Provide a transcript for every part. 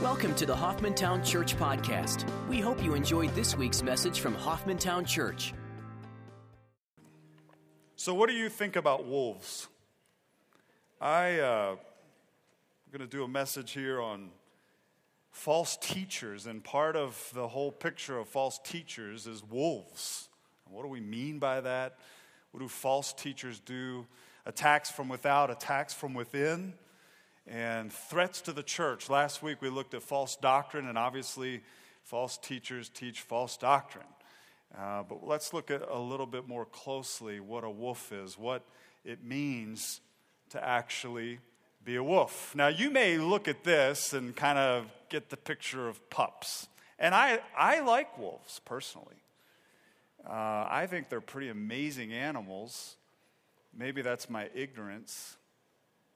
Welcome to the Hoffmantown Church Podcast. We hope you enjoyed this week's message from Hoffmantown Church. So, what do you think about wolves? I, uh, I'm going to do a message here on false teachers, and part of the whole picture of false teachers is wolves. And what do we mean by that? What do false teachers do? Attacks from without, attacks from within and threats to the church. Last week we looked at false doctrine, and obviously, false teachers teach false doctrine. Uh, but let's look at a little bit more closely what a wolf is, what it means to actually be a wolf. Now, you may look at this and kind of get the picture of pups. And I, I like wolves personally. Uh, I think they're pretty amazing animals. Maybe that's my ignorance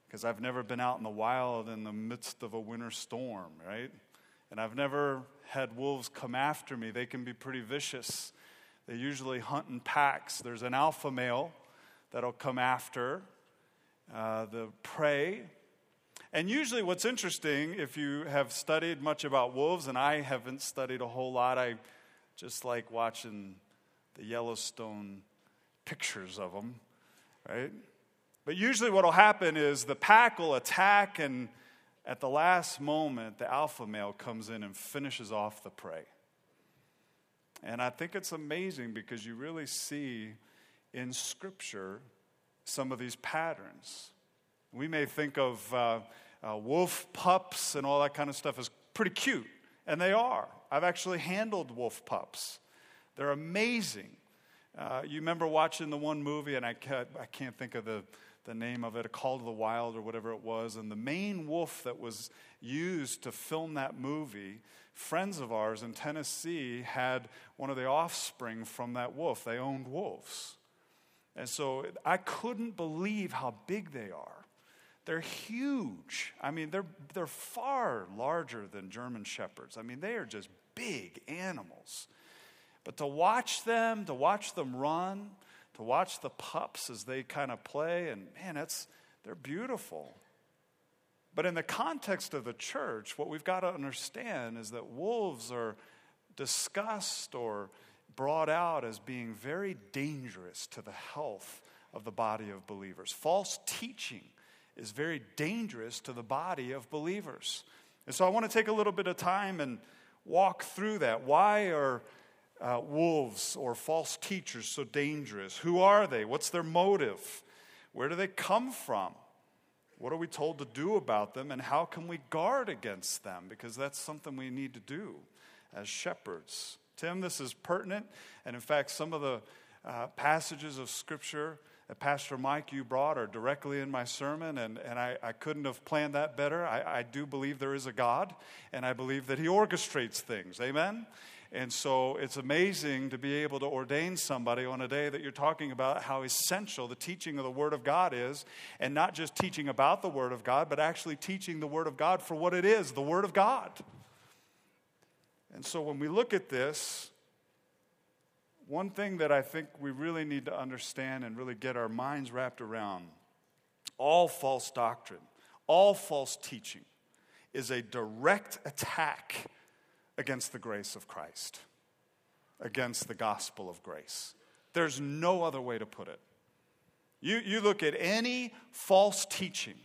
because I've never been out in the wild in the midst of a winter storm, right? And I've never had wolves come after me. They can be pretty vicious. They usually hunt in packs. There's an alpha male that'll come after uh, the prey. And usually, what's interesting, if you have studied much about wolves, and I haven't studied a whole lot, I just like watching the Yellowstone pictures of them, right? But usually, what will happen is the pack will attack, and at the last moment, the alpha male comes in and finishes off the prey. And I think it's amazing because you really see in Scripture some of these patterns. We may think of uh, uh, wolf pups and all that kind of stuff as pretty cute, and they are. I've actually handled wolf pups, they're amazing. Uh, you remember watching the one movie, and I can't, I can't think of the, the name of it, A Call to the Wild or whatever it was. And the main wolf that was used to film that movie, friends of ours in Tennessee had one of the offspring from that wolf. They owned wolves. And so I couldn't believe how big they are. They're huge. I mean, they're, they're far larger than German shepherds. I mean, they are just big animals. But to watch them, to watch them run, to watch the pups as they kind of play, and man, that's, they're beautiful. But in the context of the church, what we've got to understand is that wolves are discussed or brought out as being very dangerous to the health of the body of believers. False teaching is very dangerous to the body of believers. And so I want to take a little bit of time and walk through that. Why are uh, wolves or false teachers so dangerous? Who are they? What's their motive? Where do they come from? What are we told to do about them, and how can we guard against them? Because that's something we need to do as shepherds. Tim, this is pertinent, and in fact, some of the uh, passages of Scripture that Pastor Mike you brought are directly in my sermon, and, and I, I couldn't have planned that better. I, I do believe there is a God, and I believe that He orchestrates things. Amen? And so it's amazing to be able to ordain somebody on a day that you're talking about how essential the teaching of the Word of God is, and not just teaching about the Word of God, but actually teaching the Word of God for what it is the Word of God. And so when we look at this, one thing that I think we really need to understand and really get our minds wrapped around all false doctrine, all false teaching is a direct attack against the grace of Christ, against the gospel of grace. There's no other way to put it. You, you look at any false teaching,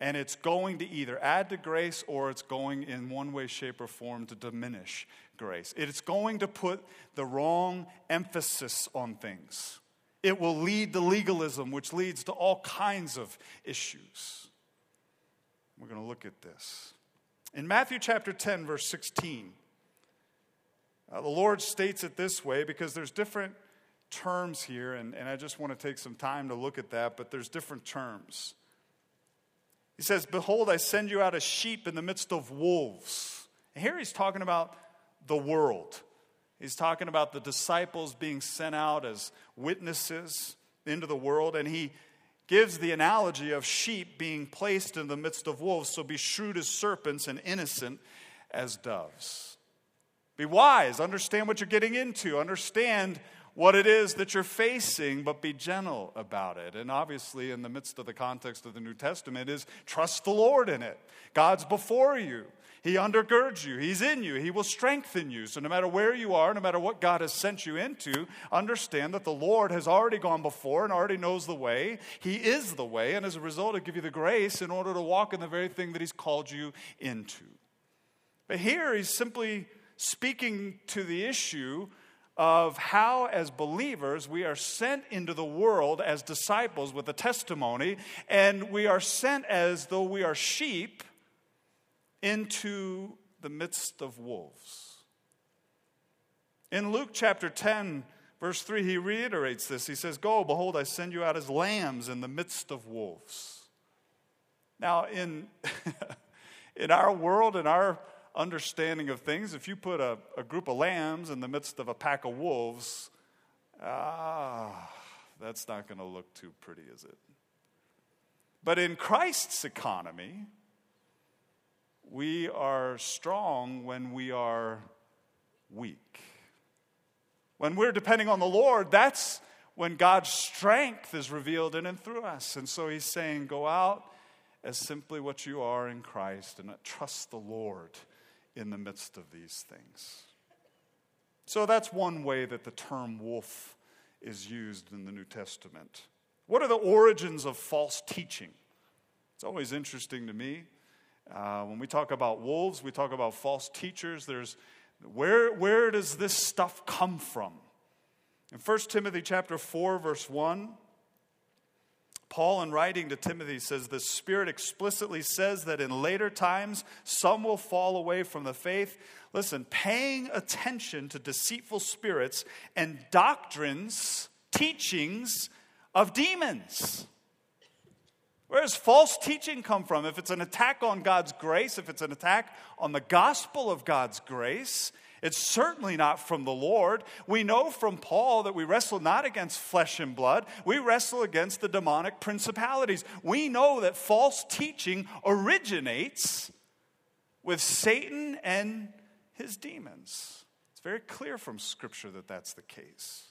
and it's going to either add to grace or it's going in one way, shape, or form to diminish grace. It's going to put the wrong emphasis on things. It will lead to legalism, which leads to all kinds of issues. We're going to look at this. In Matthew chapter 10, verse 16, uh, the Lord states it this way because there's different terms here, and, and I just want to take some time to look at that, but there's different terms. He says, Behold, I send you out as sheep in the midst of wolves. And here he's talking about the world. He's talking about the disciples being sent out as witnesses into the world, and he gives the analogy of sheep being placed in the midst of wolves. So be shrewd as serpents and innocent as doves. Be wise, understand what you're getting into, understand what it is that you're facing, but be gentle about it. And obviously, in the midst of the context of the New Testament, is trust the Lord in it. God's before you. He undergirds you. He's in you. He will strengthen you. So, no matter where you are, no matter what God has sent you into, understand that the Lord has already gone before and already knows the way. He is the way. And as a result, He'll give you the grace in order to walk in the very thing that He's called you into. But here, He's simply speaking to the issue of how, as believers, we are sent into the world as disciples with a testimony, and we are sent as though we are sheep into the midst of wolves. In Luke chapter 10, verse 3, he reiterates this. He says, Go, behold, I send you out as lambs in the midst of wolves. Now, in, in our world, in our understanding of things, if you put a, a group of lambs in the midst of a pack of wolves, ah, that's not going to look too pretty, is it? But in Christ's economy, we are strong when we are weak. When we're depending on the Lord, that's when God's strength is revealed in and through us. And so he's saying, go out as simply what you are in Christ and trust the Lord in the midst of these things. So that's one way that the term wolf is used in the New Testament. What are the origins of false teaching? It's always interesting to me. Uh, when we talk about wolves, we talk about false teachers. There's where, where does this stuff come from? In 1 Timothy chapter 4, verse 1, Paul, in writing to Timothy, says the Spirit explicitly says that in later times some will fall away from the faith. Listen, paying attention to deceitful spirits and doctrines, teachings of demons. Where does false teaching come from? If it's an attack on God's grace, if it's an attack on the gospel of God's grace, it's certainly not from the Lord. We know from Paul that we wrestle not against flesh and blood, we wrestle against the demonic principalities. We know that false teaching originates with Satan and his demons. It's very clear from Scripture that that's the case.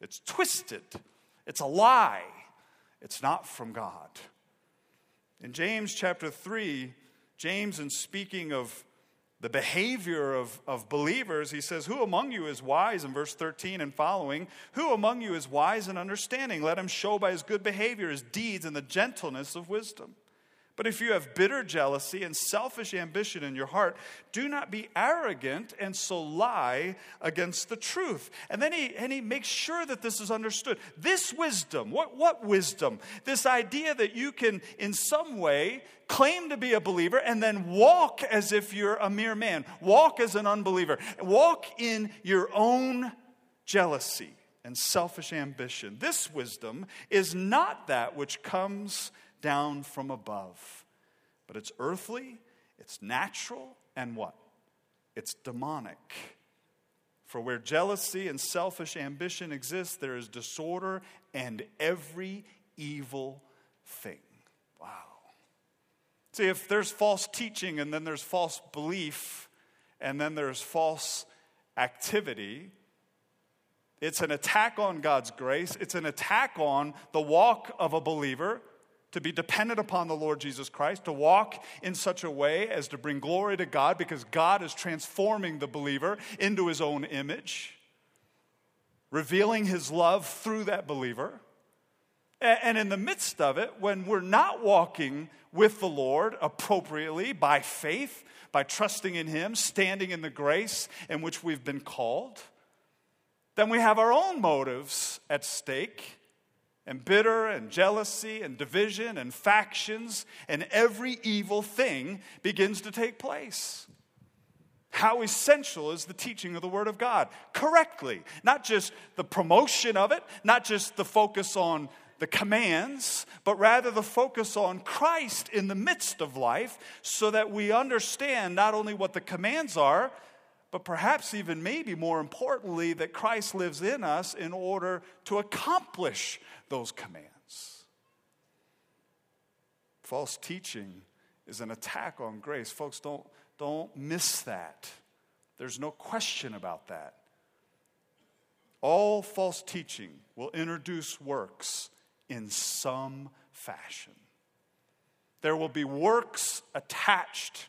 It's twisted, it's a lie, it's not from God. In James chapter 3, James, in speaking of the behavior of, of believers, he says, Who among you is wise? In verse 13 and following, Who among you is wise and understanding? Let him show by his good behavior his deeds and the gentleness of wisdom. But if you have bitter jealousy and selfish ambition in your heart, do not be arrogant and so lie against the truth. And then he, and he makes sure that this is understood. This wisdom, what, what wisdom? This idea that you can, in some way, claim to be a believer and then walk as if you're a mere man, walk as an unbeliever, walk in your own jealousy and selfish ambition. This wisdom is not that which comes down from above. But it's earthly, it's natural, and what? It's demonic. For where jealousy and selfish ambition exist, there is disorder and every evil thing. Wow. See, if there's false teaching and then there's false belief and then there's false activity, it's an attack on God's grace. It's an attack on the walk of a believer to be dependent upon the Lord Jesus Christ, to walk in such a way as to bring glory to God because God is transforming the believer into his own image, revealing his love through that believer. And in the midst of it, when we're not walking with the Lord appropriately by faith, by trusting in Him, standing in the grace in which we've been called, then we have our own motives at stake and bitter and jealousy and division and factions and every evil thing begins to take place. How essential is the teaching of the Word of God correctly? Not just the promotion of it, not just the focus on the commands, but rather the focus on Christ in the midst of life so that we understand not only what the commands are, but perhaps even maybe more importantly, that Christ lives in us in order to accomplish those commands. False teaching is an attack on grace. Folks, don't, don't miss that. There's no question about that. All false teaching will introduce works in some fashion. There will be works attached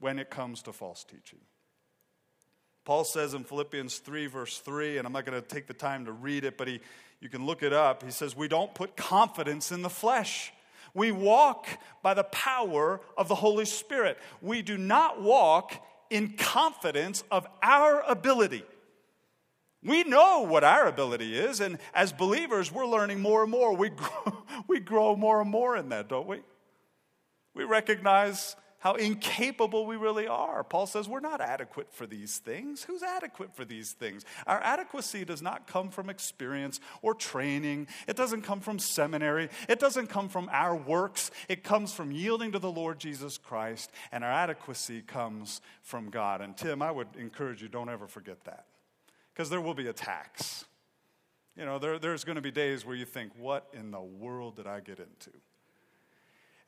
when it comes to false teaching. Paul says in Philippians 3, verse 3, and I'm not going to take the time to read it, but he, you can look it up. He says, We don't put confidence in the flesh. We walk by the power of the Holy Spirit. We do not walk in confidence of our ability. We know what our ability is, and as believers, we're learning more and more. We grow, we grow more and more in that, don't we? We recognize how incapable we really are. Paul says we're not adequate for these things. Who's adequate for these things? Our adequacy does not come from experience or training, it doesn't come from seminary, it doesn't come from our works. It comes from yielding to the Lord Jesus Christ, and our adequacy comes from God. And Tim, I would encourage you don't ever forget that because there will be attacks. You know, there, there's going to be days where you think, what in the world did I get into?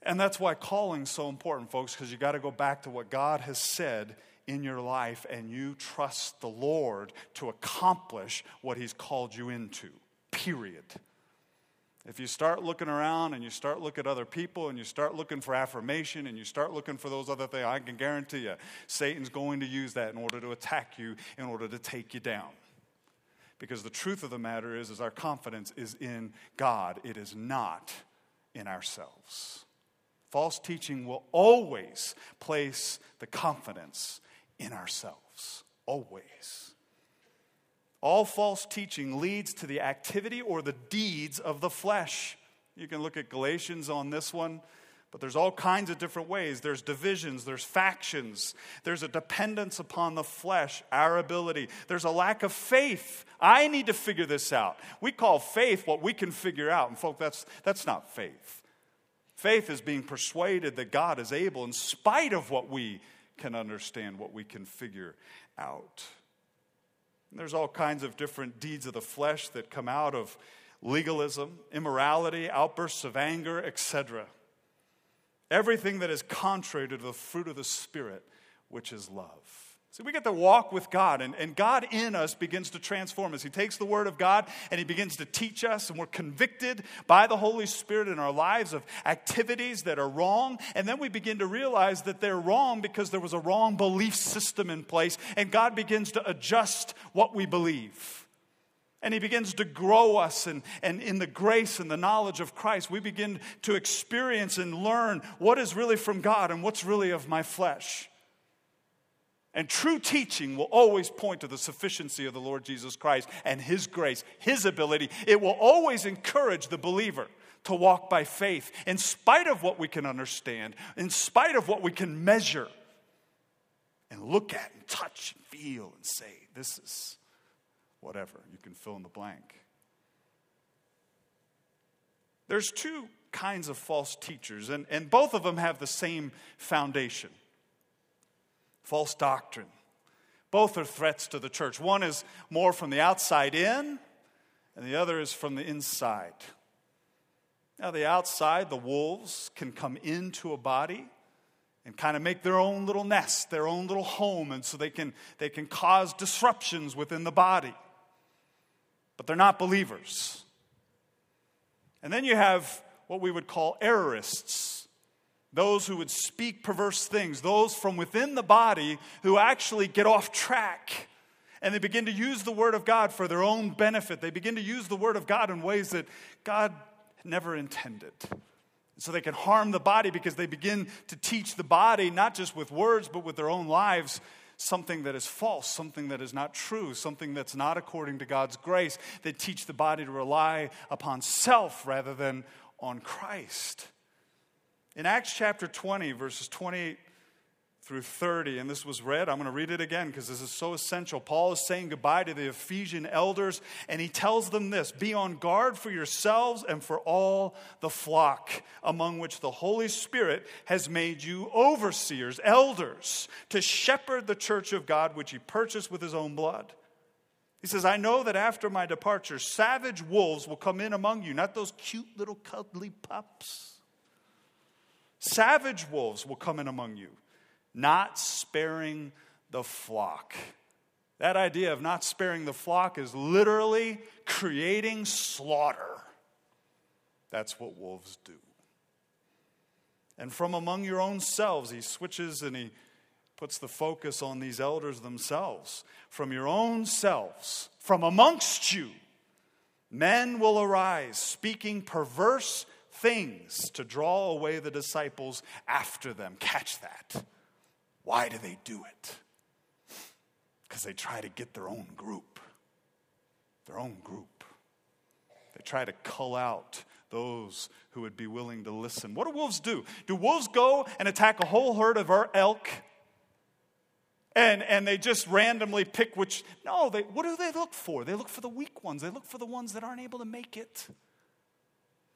And that's why calling's so important, folks, because you got to go back to what God has said in your life and you trust the Lord to accomplish what He's called you into, period. If you start looking around and you start looking at other people and you start looking for affirmation and you start looking for those other things, I can guarantee you Satan's going to use that in order to attack you, in order to take you down. Because the truth of the matter is, is our confidence is in God. It is not in ourselves. False teaching will always place the confidence in ourselves. Always. All false teaching leads to the activity or the deeds of the flesh. You can look at Galatians on this one, but there's all kinds of different ways. There's divisions, there's factions, there's a dependence upon the flesh, our ability. There's a lack of faith. I need to figure this out. We call faith what we can figure out, and folks, that's, that's not faith. Faith is being persuaded that God is able, in spite of what we can understand, what we can figure out. And there's all kinds of different deeds of the flesh that come out of legalism, immorality, outbursts of anger, etc. Everything that is contrary to the fruit of the Spirit, which is love. See, we get to walk with God, and, and God in us begins to transform us. He takes the Word of God and He begins to teach us, and we're convicted by the Holy Spirit in our lives of activities that are wrong. And then we begin to realize that they're wrong because there was a wrong belief system in place, and God begins to adjust what we believe. And he begins to grow us, and, and in the grace and the knowledge of Christ, we begin to experience and learn what is really from God and what's really of my flesh. And true teaching will always point to the sufficiency of the Lord Jesus Christ and His grace, His ability. It will always encourage the believer to walk by faith in spite of what we can understand, in spite of what we can measure, and look at and touch and feel and say, This is whatever. You can fill in the blank. There's two kinds of false teachers, and, and both of them have the same foundation false doctrine. Both are threats to the church. One is more from the outside in, and the other is from the inside. Now, the outside, the wolves can come into a body and kind of make their own little nest, their own little home, and so they can, they can cause disruptions within the body. But they're not believers. And then you have what we would call errorists those who would speak perverse things, those from within the body who actually get off track and they begin to use the Word of God for their own benefit. They begin to use the Word of God in ways that God never intended. So they can harm the body because they begin to teach the body, not just with words, but with their own lives, something that is false, something that is not true, something that's not according to God's grace. They teach the body to rely upon self rather than on Christ. In Acts chapter 20, verses 28 through 30, and this was read, I'm going to read it again because this is so essential. Paul is saying goodbye to the Ephesian elders, and he tells them this Be on guard for yourselves and for all the flock, among which the Holy Spirit has made you overseers, elders, to shepherd the church of God, which he purchased with his own blood. He says, I know that after my departure, savage wolves will come in among you, not those cute little cuddly pups Savage wolves will come in among you, not sparing the flock. That idea of not sparing the flock is literally creating slaughter. That's what wolves do. And from among your own selves, he switches and he puts the focus on these elders themselves. From your own selves, from amongst you, men will arise, speaking perverse things to draw away the disciples after them. Catch that. Why do they do it? Because they try to get their own group. Their own group. They try to cull out those who would be willing to listen. What do wolves do? Do wolves go and attack a whole herd of er, elk? And, and they just randomly pick which. No, they, what do they look for? They look for the weak ones. They look for the ones that aren't able to make it.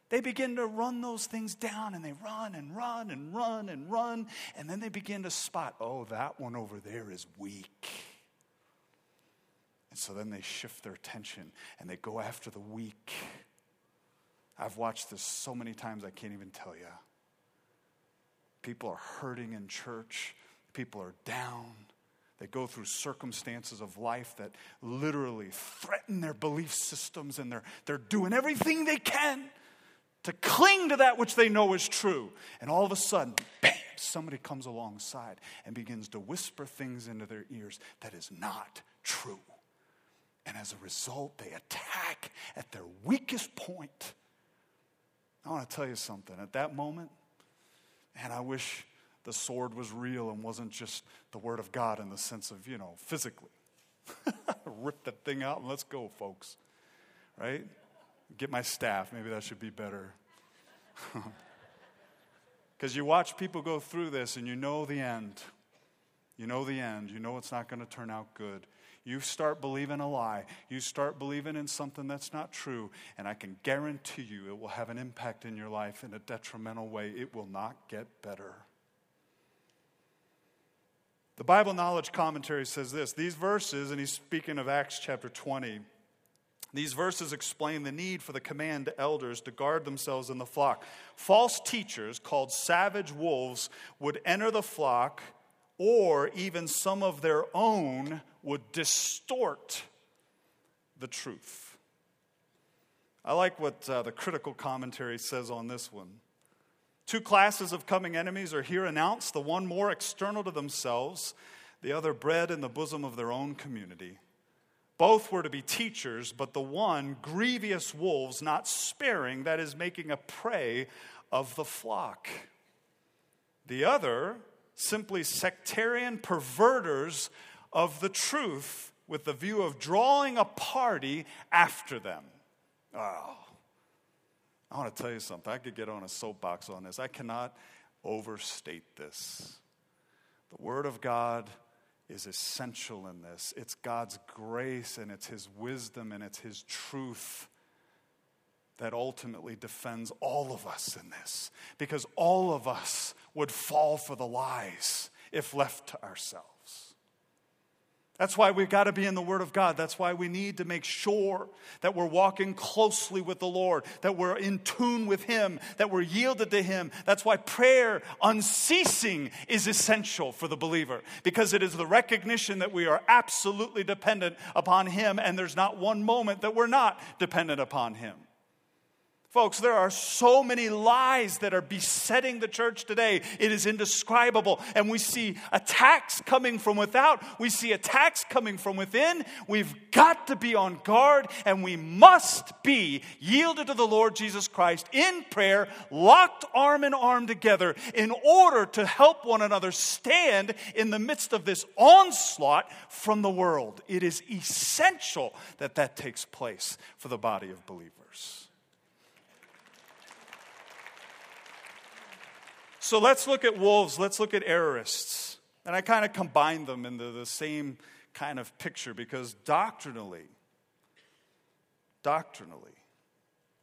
They begin to run those things down and they run and run and run and run. And then they begin to spot, oh, that one over there is weak. And so then they shift their attention and they go after the weak. I've watched this so many times I can't even tell you. People are hurting in church, people are down. They go through circumstances of life that literally threaten their belief systems, and they're, they're doing everything they can to cling to that which they know is true. And all of a sudden, bam, somebody comes alongside and begins to whisper things into their ears that is not true. And as a result, they attack at their weakest point I want to tell you something. At that moment, and I wish the sword was real and wasn't just the word of God in the sense of, you know, physically. Rip that thing out and let's go, folks. Right? Get my staff. Maybe that should be better. Because you watch people go through this and you know the end. You know the end. You know it's not going to turn out good you start believing a lie. You start believing in something that's not true. And I can guarantee you it will have an impact in your life in a detrimental way. It will not get better. The Bible Knowledge Commentary says this these verses, and he's speaking of Acts chapter 20. These verses explain the need for the command to elders to guard themselves in the flock. False teachers, called savage wolves, would enter the flock, or even some of their own would distort the truth. I like what uh, the critical commentary says on this one. Two classes of coming enemies are here announced the one more external to themselves, the other bred in the bosom of their own community. Both were to be teachers, but the one, grievous wolves, not sparing, that is, making a prey of the flock. The other, simply sectarian perverters of the truth with the view of drawing a party after them. Oh, I want to tell you something. I could get on a soapbox on this. I cannot overstate this. The Word of God is essential in this. It's God's grace and it's His wisdom and it's His truth that ultimately defends all of us in this. Because all of us would fall for the lies if left to ourselves. That's why we've got to be in the Word of God. That's why we need to make sure that we're walking closely with the Lord, that we're in tune with Him, that we're yielded to Him. That's why prayer unceasing is essential for the believer, because it is the recognition that we are absolutely dependent upon Him, and there's not one moment that we're not dependent upon Him. Folks, there are so many lies that are besetting the church today. It is indescribable. And we see attacks coming from without, we see attacks coming from within. We've got to be on guard and we must be yielded to the Lord Jesus Christ in prayer, locked arm in arm together in order to help one another stand in the midst of this onslaught from the world. It is essential that that takes place for the body of believers. So let's look at wolves, let's look at errorists. And I kind of combine them into the same kind of picture because doctrinally, doctrinally,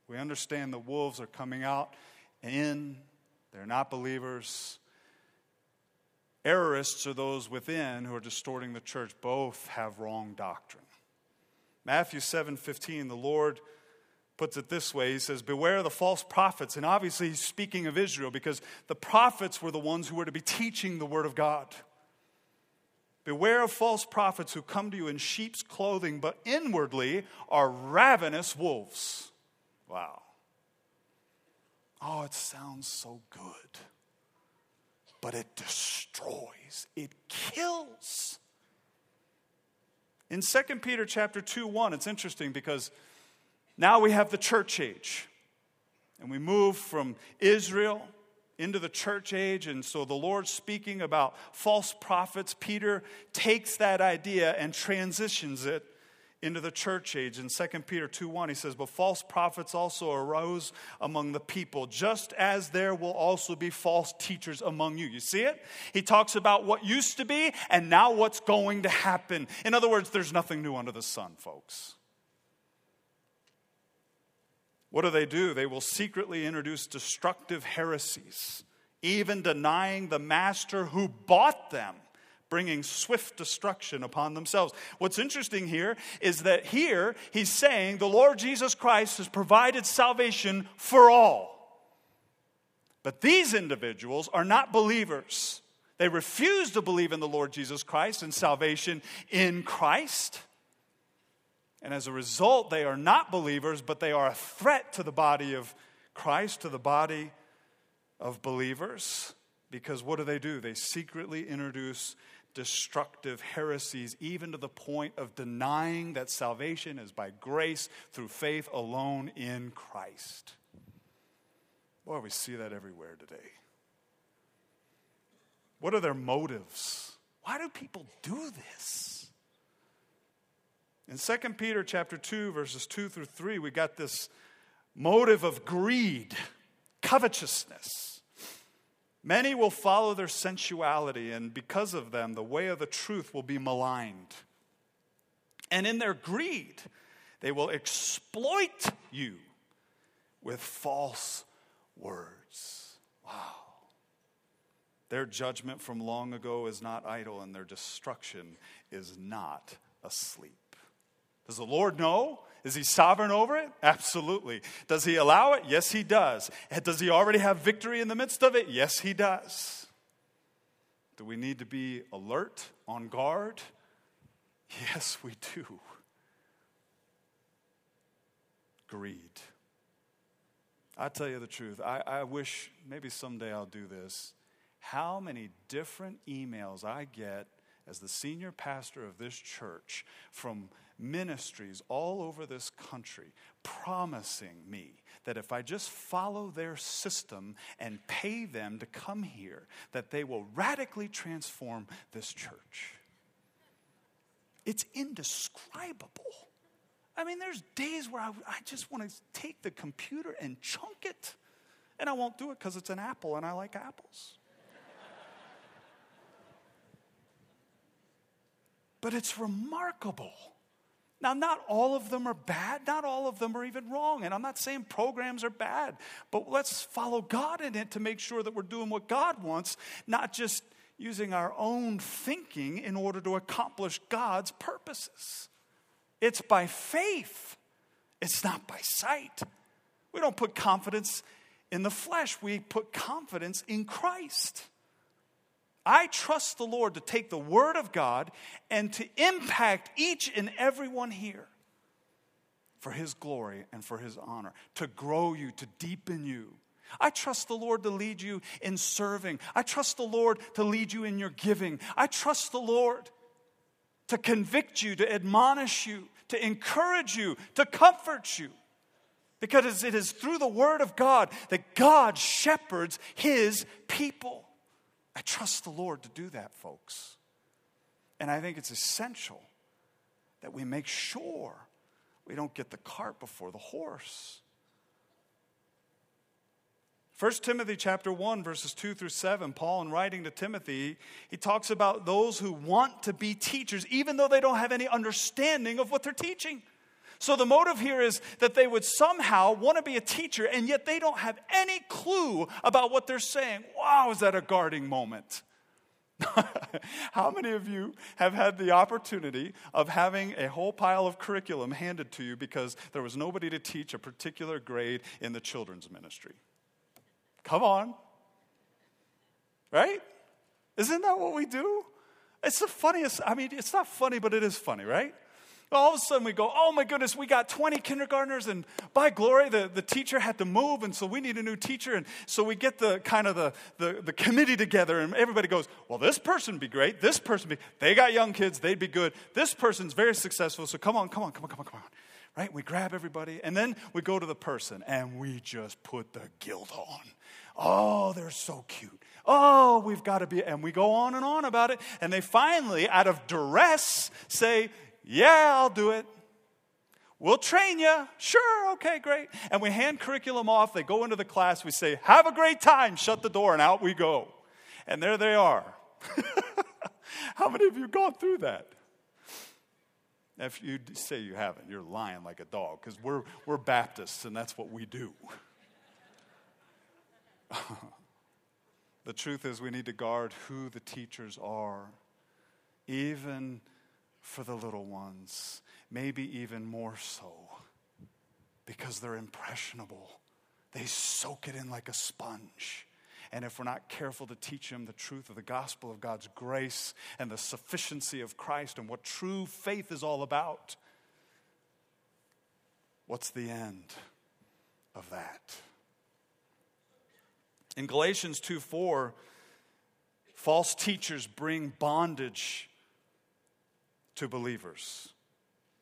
we understand the wolves are coming out in, they're not believers. Errorists are those within who are distorting the church. Both have wrong doctrine. Matthew 7 15, the Lord puts it this way He says, Beware the false prophets. And obviously, he's speaking of Israel because the prophets were the ones who were to be teaching the Word of God. Beware of false prophets who come to you in sheep's clothing, but inwardly are ravenous wolves. Wow. Oh, it sounds so good. But it destroys, it kills. In 2 Peter chapter 2, 1, it's interesting because now we have the church age. And we move from Israel into the church age. And so the Lord speaking about false prophets, Peter takes that idea and transitions it into the church age. In 2 Peter 2 1, he says, But false prophets also arose among the people, just as there will also be false teachers among you. You see it? He talks about what used to be and now what's going to happen. In other words, there's nothing new under the sun, folks. What do they do? They will secretly introduce destructive heresies, even denying the master who bought them, bringing swift destruction upon themselves. What's interesting here is that here he's saying the Lord Jesus Christ has provided salvation for all. But these individuals are not believers. They refuse to believe in the Lord Jesus Christ and salvation in Christ. And as a result, they are not believers, but they are a threat to the body of Christ, to the body of believers. Because what do they do? They secretly introduce destructive heresies, even to the point of denying that salvation is by grace through faith alone in Christ. Boy, we see that everywhere today. What are their motives? Why do people do this? In 2 Peter chapter 2 verses 2 through 3 we got this motive of greed, covetousness. Many will follow their sensuality and because of them the way of the truth will be maligned. And in their greed they will exploit you with false words. Wow. Their judgment from long ago is not idle, and their destruction is not asleep. Does the Lord know? Is he sovereign over it? Absolutely. Does he allow it? Yes, he does. Does he already have victory in the midst of it? Yes, he does. Do we need to be alert, on guard? Yes, we do. Greed. I tell you the truth, I, I wish maybe someday I'll do this. How many different emails I get as the senior pastor of this church from ministries all over this country promising me that if I just follow their system and pay them to come here, that they will radically transform this church. It's indescribable. I mean, there's days where I, I just want to take the computer and chunk it. And I won't do it because it's an apple and I like apples. But it's remarkable now, not all of them are bad, not all of them are even wrong. And I'm not saying programs are bad, but let's follow God in it to make sure that we're doing what God wants, not just using our own thinking in order to accomplish God's purposes. It's by faith, it's not by sight. We don't put confidence in the flesh, we put confidence in Christ. I trust the Lord to take the Word of God and to impact each and every one here for His glory and for His honor, to grow you, to deepen you. I trust the Lord to lead you in serving. I trust the Lord to lead you in your giving. I trust the Lord to convict you, to admonish you, to encourage you, to comfort you. Because it is through the Word of God that God shepherds His people. I trust the Lord to do that, folks. And I think it's essential that we make sure we don't get the cart before the horse. 1 Timothy chapter 1 verses 2 through 7 Paul in writing to Timothy he talks about those who want to be teachers even though they don't have any understanding of what they're teaching. So the motive here is that they would somehow want to be a teacher, and yet they don't have any clue about what they're saying. Wow, is that a guarding moment? How many of you have had the opportunity of having a whole pile of curriculum handed to you because there was nobody to teach a particular grade in the children's ministry? Come on. Right? Isn't that what we do? It's the funniest. I mean, it's not funny, but it is funny, right? All of a sudden we go, oh my goodness, we got 20 kindergartners, and by glory, the, the teacher had to move, and so we need a new teacher. And so we get the kind of the, the, the committee together, and everybody goes, well, this person be great. This person be, they got young kids, they'd be good. This person's very successful, so come on, come on, come on, come on, come on. Right? We grab everybody, and then we go to the person, and we just put the guilt on. Oh, they're so cute. Oh, we've got to be, and we go on and on about it. And they finally, out of duress, say, yeah, I'll do it. We'll train you. Sure, okay, great. And we hand curriculum off. They go into the class. We say, Have a great time. Shut the door, and out we go. And there they are. How many of you have gone through that? If you say you haven't, you're lying like a dog because we're, we're Baptists and that's what we do. the truth is, we need to guard who the teachers are, even for the little ones, maybe even more so, because they're impressionable. They soak it in like a sponge. And if we're not careful to teach them the truth of the gospel of God's grace and the sufficiency of Christ and what true faith is all about, what's the end of that? In Galatians 2 4, false teachers bring bondage to believers.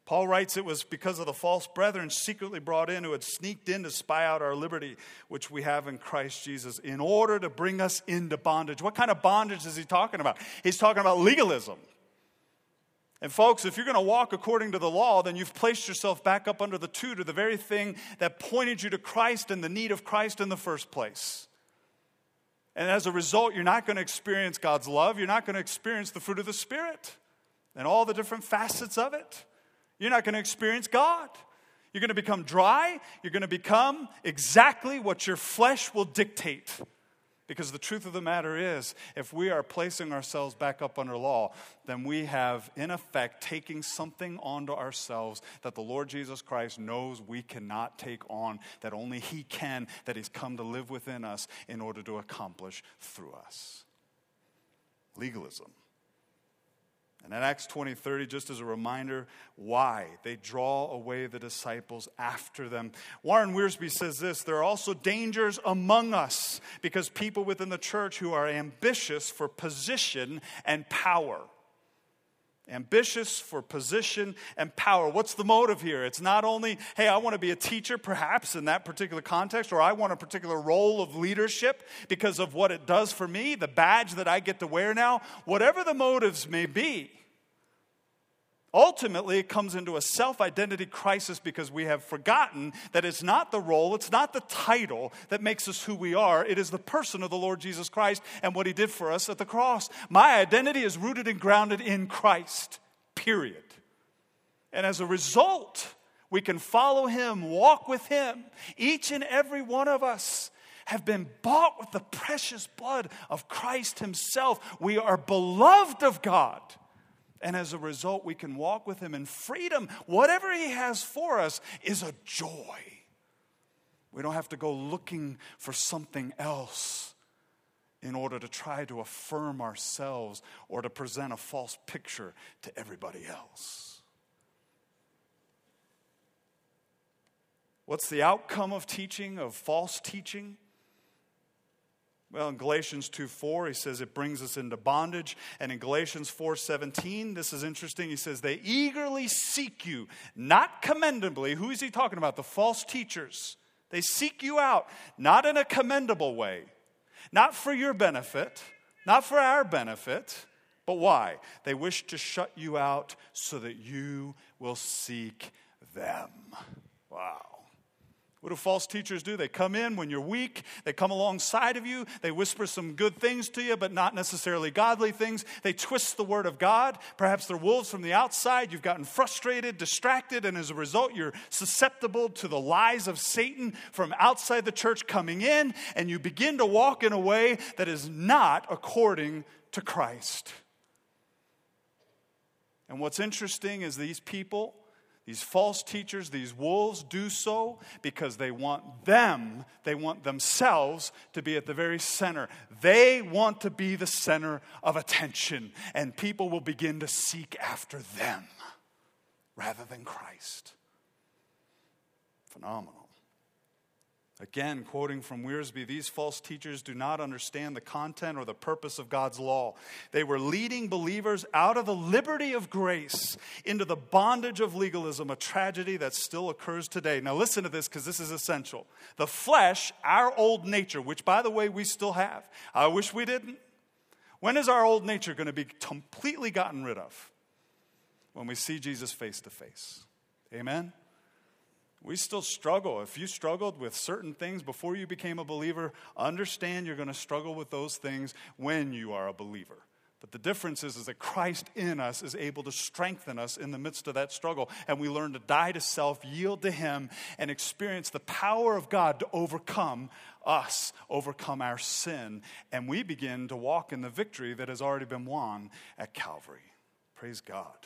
Paul writes it was because of the false brethren secretly brought in who had sneaked in to spy out our liberty, which we have in Christ Jesus, in order to bring us into bondage. What kind of bondage is he talking about? He's talking about legalism. And, folks, if you're going to walk according to the law, then you've placed yourself back up under the tutor, the very thing that pointed you to Christ and the need of Christ in the first place. And as a result, you're not going to experience God's love. You're not going to experience the fruit of the Spirit and all the different facets of it. You're not going to experience God. You're going to become dry. You're going to become exactly what your flesh will dictate. Because the truth of the matter is, if we are placing ourselves back up under law, then we have, in effect, taking something onto ourselves that the Lord Jesus Christ knows we cannot take on, that only He can, that He's come to live within us in order to accomplish through us. Legalism. And in Acts 20 30, just as a reminder, why they draw away the disciples after them. Warren Wiersbe says this there are also dangers among us because people within the church who are ambitious for position and power. Ambitious for position and power. What's the motive here? It's not only, hey, I want to be a teacher, perhaps in that particular context, or I want a particular role of leadership because of what it does for me, the badge that I get to wear now. Whatever the motives may be, Ultimately, it comes into a self identity crisis because we have forgotten that it's not the role, it's not the title that makes us who we are. It is the person of the Lord Jesus Christ and what he did for us at the cross. My identity is rooted and grounded in Christ, period. And as a result, we can follow him, walk with him. Each and every one of us have been bought with the precious blood of Christ himself. We are beloved of God. And as a result, we can walk with Him in freedom. Whatever He has for us is a joy. We don't have to go looking for something else in order to try to affirm ourselves or to present a false picture to everybody else. What's the outcome of teaching, of false teaching? Well, in Galatians 2 4, he says it brings us into bondage. And in Galatians 4 17, this is interesting. He says, They eagerly seek you, not commendably. Who is he talking about? The false teachers. They seek you out, not in a commendable way, not for your benefit, not for our benefit, but why? They wish to shut you out so that you will seek them. Wow. What do false teachers do? They come in when you're weak, they come alongside of you, they whisper some good things to you, but not necessarily godly things. They twist the word of God. Perhaps they're wolves from the outside. You've gotten frustrated, distracted, and as a result, you're susceptible to the lies of Satan from outside the church coming in, and you begin to walk in a way that is not according to Christ. And what's interesting is these people These false teachers, these wolves, do so because they want them, they want themselves to be at the very center. They want to be the center of attention, and people will begin to seek after them rather than Christ. Phenomenal. Again, quoting from Wiersbe, these false teachers do not understand the content or the purpose of God's law. They were leading believers out of the liberty of grace into the bondage of legalism, a tragedy that still occurs today. Now, listen to this because this is essential. The flesh, our old nature, which, by the way, we still have, I wish we didn't. When is our old nature going to be completely gotten rid of? When we see Jesus face to face. Amen? We still struggle. If you struggled with certain things before you became a believer, understand you're going to struggle with those things when you are a believer. But the difference is, is that Christ in us is able to strengthen us in the midst of that struggle. And we learn to die to self, yield to Him, and experience the power of God to overcome us, overcome our sin. And we begin to walk in the victory that has already been won at Calvary. Praise God.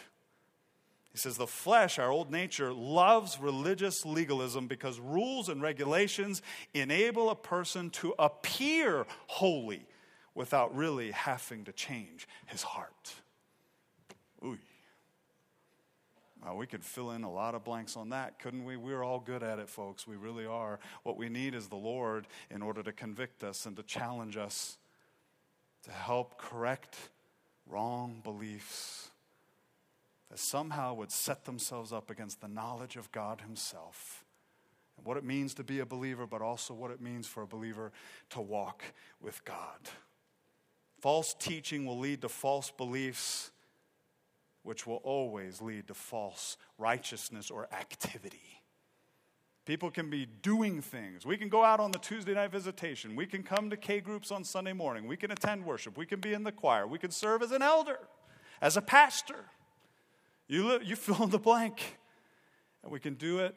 He says, The flesh, our old nature, loves religious legalism because rules and regulations enable a person to appear holy without really having to change his heart. Ooh. Well, we could fill in a lot of blanks on that, couldn't we? We're all good at it, folks. We really are. What we need is the Lord in order to convict us and to challenge us, to help correct wrong beliefs that somehow would set themselves up against the knowledge of God Himself. And what it means to be a believer, but also what it means for a believer to walk with God. False teaching will lead to false beliefs, which will always lead to false righteousness or activity. People can be doing things. We can go out on the Tuesday night visitation. We can come to K groups on Sunday morning. We can attend worship. We can be in the choir. We can serve as an elder, as a pastor. You, you fill in the blank. And we can do it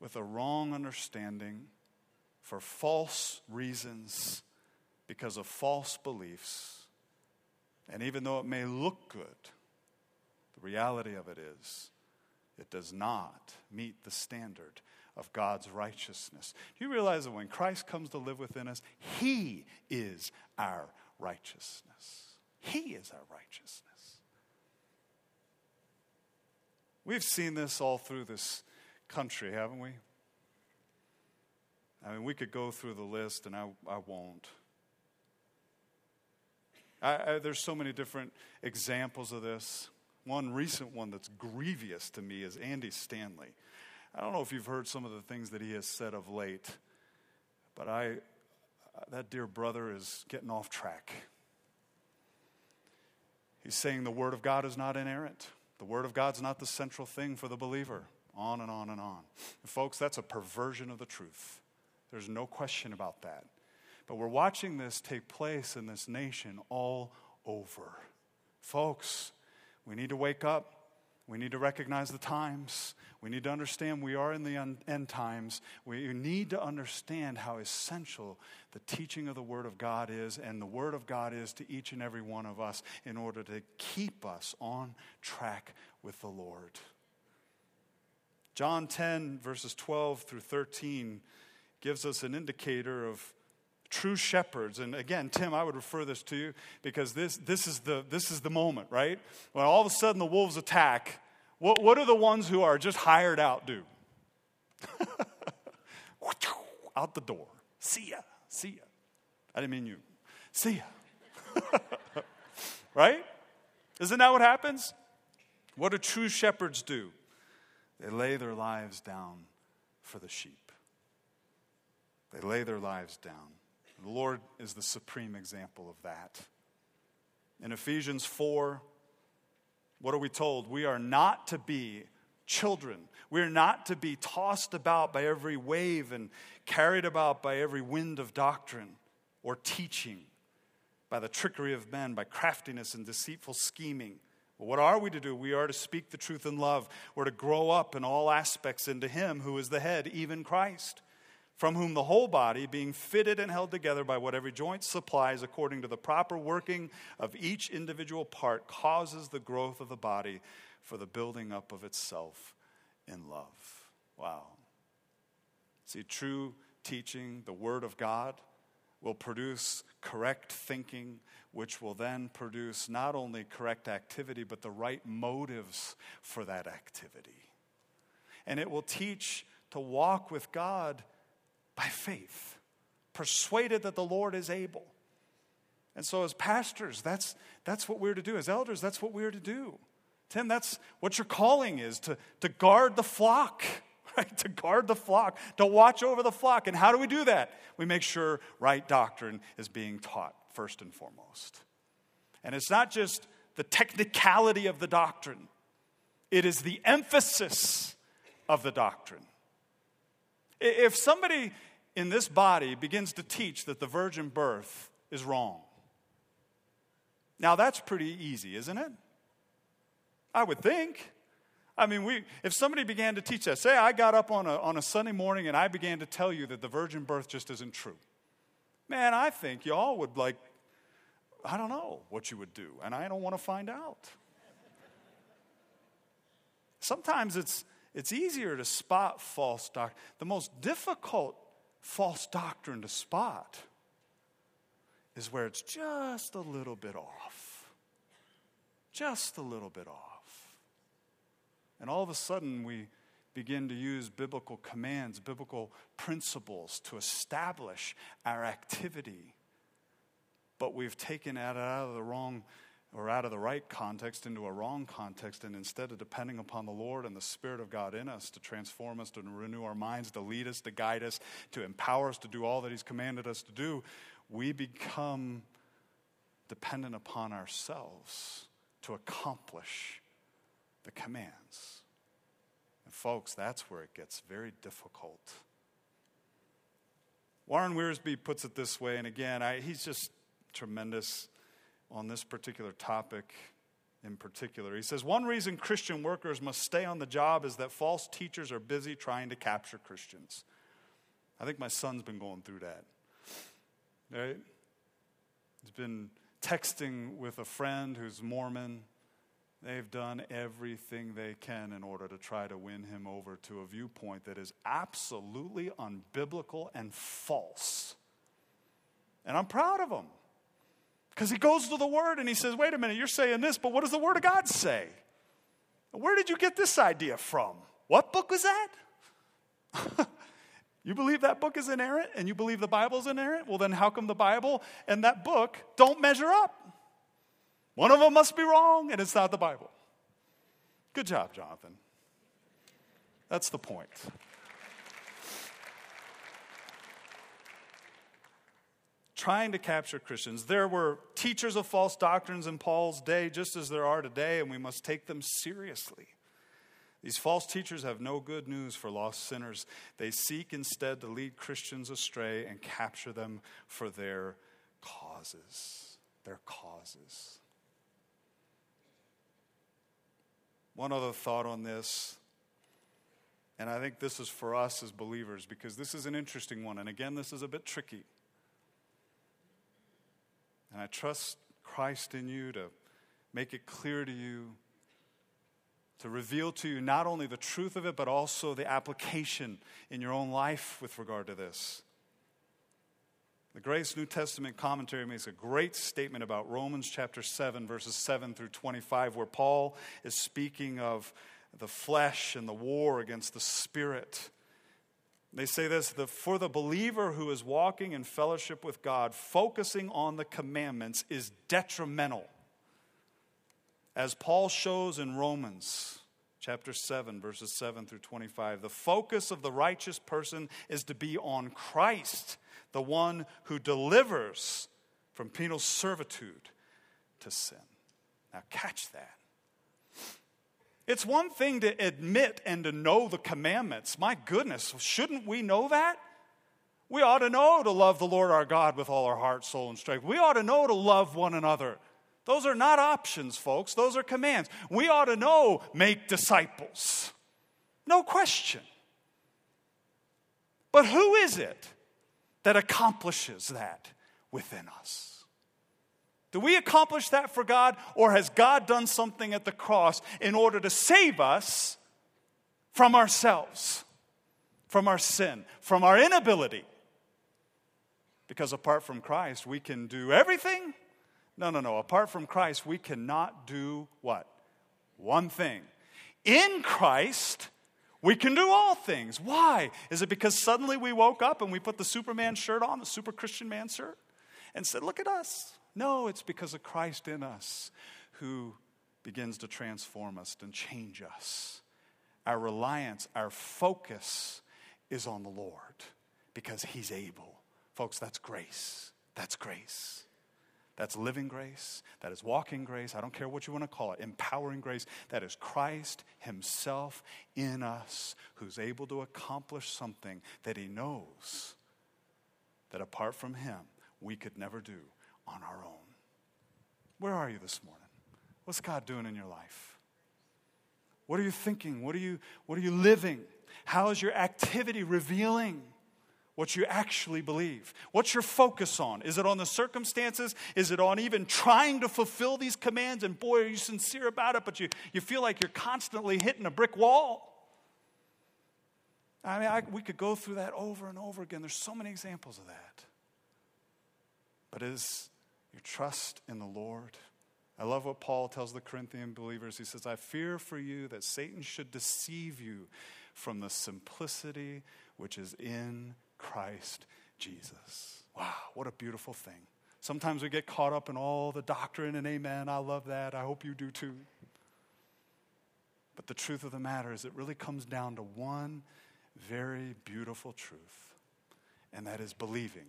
with a wrong understanding for false reasons because of false beliefs. And even though it may look good, the reality of it is it does not meet the standard of God's righteousness. Do you realize that when Christ comes to live within us, He is our righteousness? He is our righteousness. We've seen this all through this country, haven't we? I mean, we could go through the list, and I, I won't. I, I, there's so many different examples of this. One recent one that's grievous to me is Andy Stanley. I don't know if you've heard some of the things that he has said of late, but I, that dear brother is getting off track. He's saying the Word of God is not inerrant. The Word of God's not the central thing for the believer. On and on and on. And folks, that's a perversion of the truth. There's no question about that. But we're watching this take place in this nation all over. Folks, we need to wake up. We need to recognize the times. We need to understand we are in the end times. We need to understand how essential the teaching of the Word of God is, and the Word of God is to each and every one of us in order to keep us on track with the Lord. John 10, verses 12 through 13, gives us an indicator of true shepherds. And again, Tim, I would refer this to you because this, this, is, the, this is the moment, right? When all of a sudden the wolves attack, what, what do the ones who are just hired out do? out the door. See ya. See ya. I didn't mean you. See ya. right? Isn't that what happens? What do true shepherds do? They lay their lives down for the sheep. They lay their lives down. The Lord is the supreme example of that. In Ephesians 4, what are we told? We are not to be children. We're not to be tossed about by every wave and carried about by every wind of doctrine or teaching, by the trickery of men, by craftiness and deceitful scheming. But what are we to do? We are to speak the truth in love. We're to grow up in all aspects into Him who is the head, even Christ from whom the whole body, being fitted and held together by what every joint supplies according to the proper working of each individual part, causes the growth of the body for the building up of itself in love. Wow. See, true teaching, the Word of God, will produce correct thinking, which will then produce not only correct activity, but the right motives for that activity. And it will teach to walk with God by faith, persuaded that the Lord is able. And so, as pastors, that's, that's what we're to do. As elders, that's what we're to do. Tim, that's what your calling is to, to guard the flock, right? To guard the flock, to watch over the flock. And how do we do that? We make sure right doctrine is being taught, first and foremost. And it's not just the technicality of the doctrine, it is the emphasis of the doctrine. If somebody in this body begins to teach that the virgin birth is wrong, now that's pretty easy, isn't it? I would think. I mean, we, if somebody began to teach that, say I got up on a, on a Sunday morning and I began to tell you that the virgin birth just isn't true, man, I think y'all would like, I don't know what you would do, and I don't want to find out. Sometimes it's, it's easier to spot false doctrine. The most difficult false doctrine to spot is where it's just a little bit off. Just a little bit off. And all of a sudden, we begin to use biblical commands, biblical principles to establish our activity. But we've taken it out of the wrong or out of the right context into a wrong context, and instead of depending upon the Lord and the Spirit of God in us to transform us, to renew our minds, to lead us, to guide us, to empower us to do all that He's commanded us to do, we become dependent upon ourselves to accomplish the commands. And, folks, that's where it gets very difficult. Warren Wiersbe puts it this way, and again, I, he's just tremendous on this particular topic in particular. He says, One reason Christian workers must stay on the job is that false teachers are busy trying to capture Christians. I think my son's been going through that. Right? He's been texting with a friend who's Mormon They've done everything they can in order to try to win him over to a viewpoint that is absolutely unbiblical and false. And I'm proud of him because he goes to the Word and he says, Wait a minute, you're saying this, but what does the Word of God say? Where did you get this idea from? What book was that? you believe that book is inerrant and you believe the Bible is inerrant? Well, then how come the Bible and that book don't measure up? One of them must be wrong, and it's not the Bible. Good job, Jonathan. That's the point. Trying to capture Christians. There were teachers of false doctrines in Paul's day, just as there are today, and we must take them seriously. These false teachers have no good news for lost sinners. They seek instead to lead Christians astray and capture them for their causes. Their causes. One other thought on this, and I think this is for us as believers because this is an interesting one. And again, this is a bit tricky. And I trust Christ in you to make it clear to you, to reveal to you not only the truth of it, but also the application in your own life with regard to this. The Grace New Testament commentary makes a great statement about Romans chapter 7, verses 7 through 25, where Paul is speaking of the flesh and the war against the spirit. They say this the, for the believer who is walking in fellowship with God, focusing on the commandments is detrimental. As Paul shows in Romans chapter 7, verses 7 through 25, the focus of the righteous person is to be on Christ the one who delivers from penal servitude to sin. Now, catch that. It's one thing to admit and to know the commandments. My goodness, shouldn't we know that? We ought to know to love the Lord our God with all our heart, soul, and strength. We ought to know to love one another. Those are not options, folks. Those are commands. We ought to know make disciples. No question. But who is it that accomplishes that within us. Do we accomplish that for God, or has God done something at the cross in order to save us from ourselves, from our sin, from our inability. Because apart from Christ, we can do everything. No, no, no. Apart from Christ, we cannot do what? One thing. In Christ, we can do all things. Why? Is it because suddenly we woke up and we put the Superman shirt on, the super Christian man shirt, and said, Look at us? No, it's because of Christ in us who begins to transform us and change us. Our reliance, our focus is on the Lord because He's able. Folks, that's grace. That's grace. That's living grace. That is walking grace. I don't care what you want to call it. Empowering grace. That is Christ Himself in us who's able to accomplish something that He knows that apart from Him, we could never do on our own. Where are you this morning? What's God doing in your life? What are you thinking? What are you, what are you living? How is your activity revealing what you actually believe? What's your focus on? Is it on the circumstances? Is it on even trying to fulfill these commands? And boy, are you sincere about it, but you, you feel like you're constantly hitting a brick wall? I mean, I, we could go through that over and over again. There's so many examples of that. But is your trust in the Lord? I love what Paul tells the Corinthian believers. He says, I fear for you that Satan should deceive you from the simplicity which is in Christ Jesus. Wow, what a beautiful thing. Sometimes we get caught up in all the doctrine and amen. I love that. I hope you do too. But the truth of the matter is, it really comes down to one very beautiful truth, and that is believing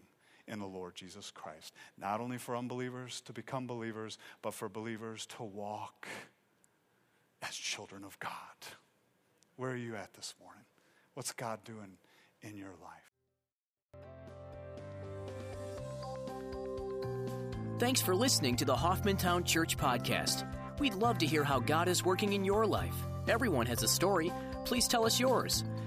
in the Lord Jesus Christ. Not only for unbelievers to become believers, but for believers to walk as children of God. Where are you at this morning? What's God doing in your life? Thanks for listening to the Hoffmantown Church Podcast. We'd love to hear how God is working in your life. Everyone has a story. Please tell us yours.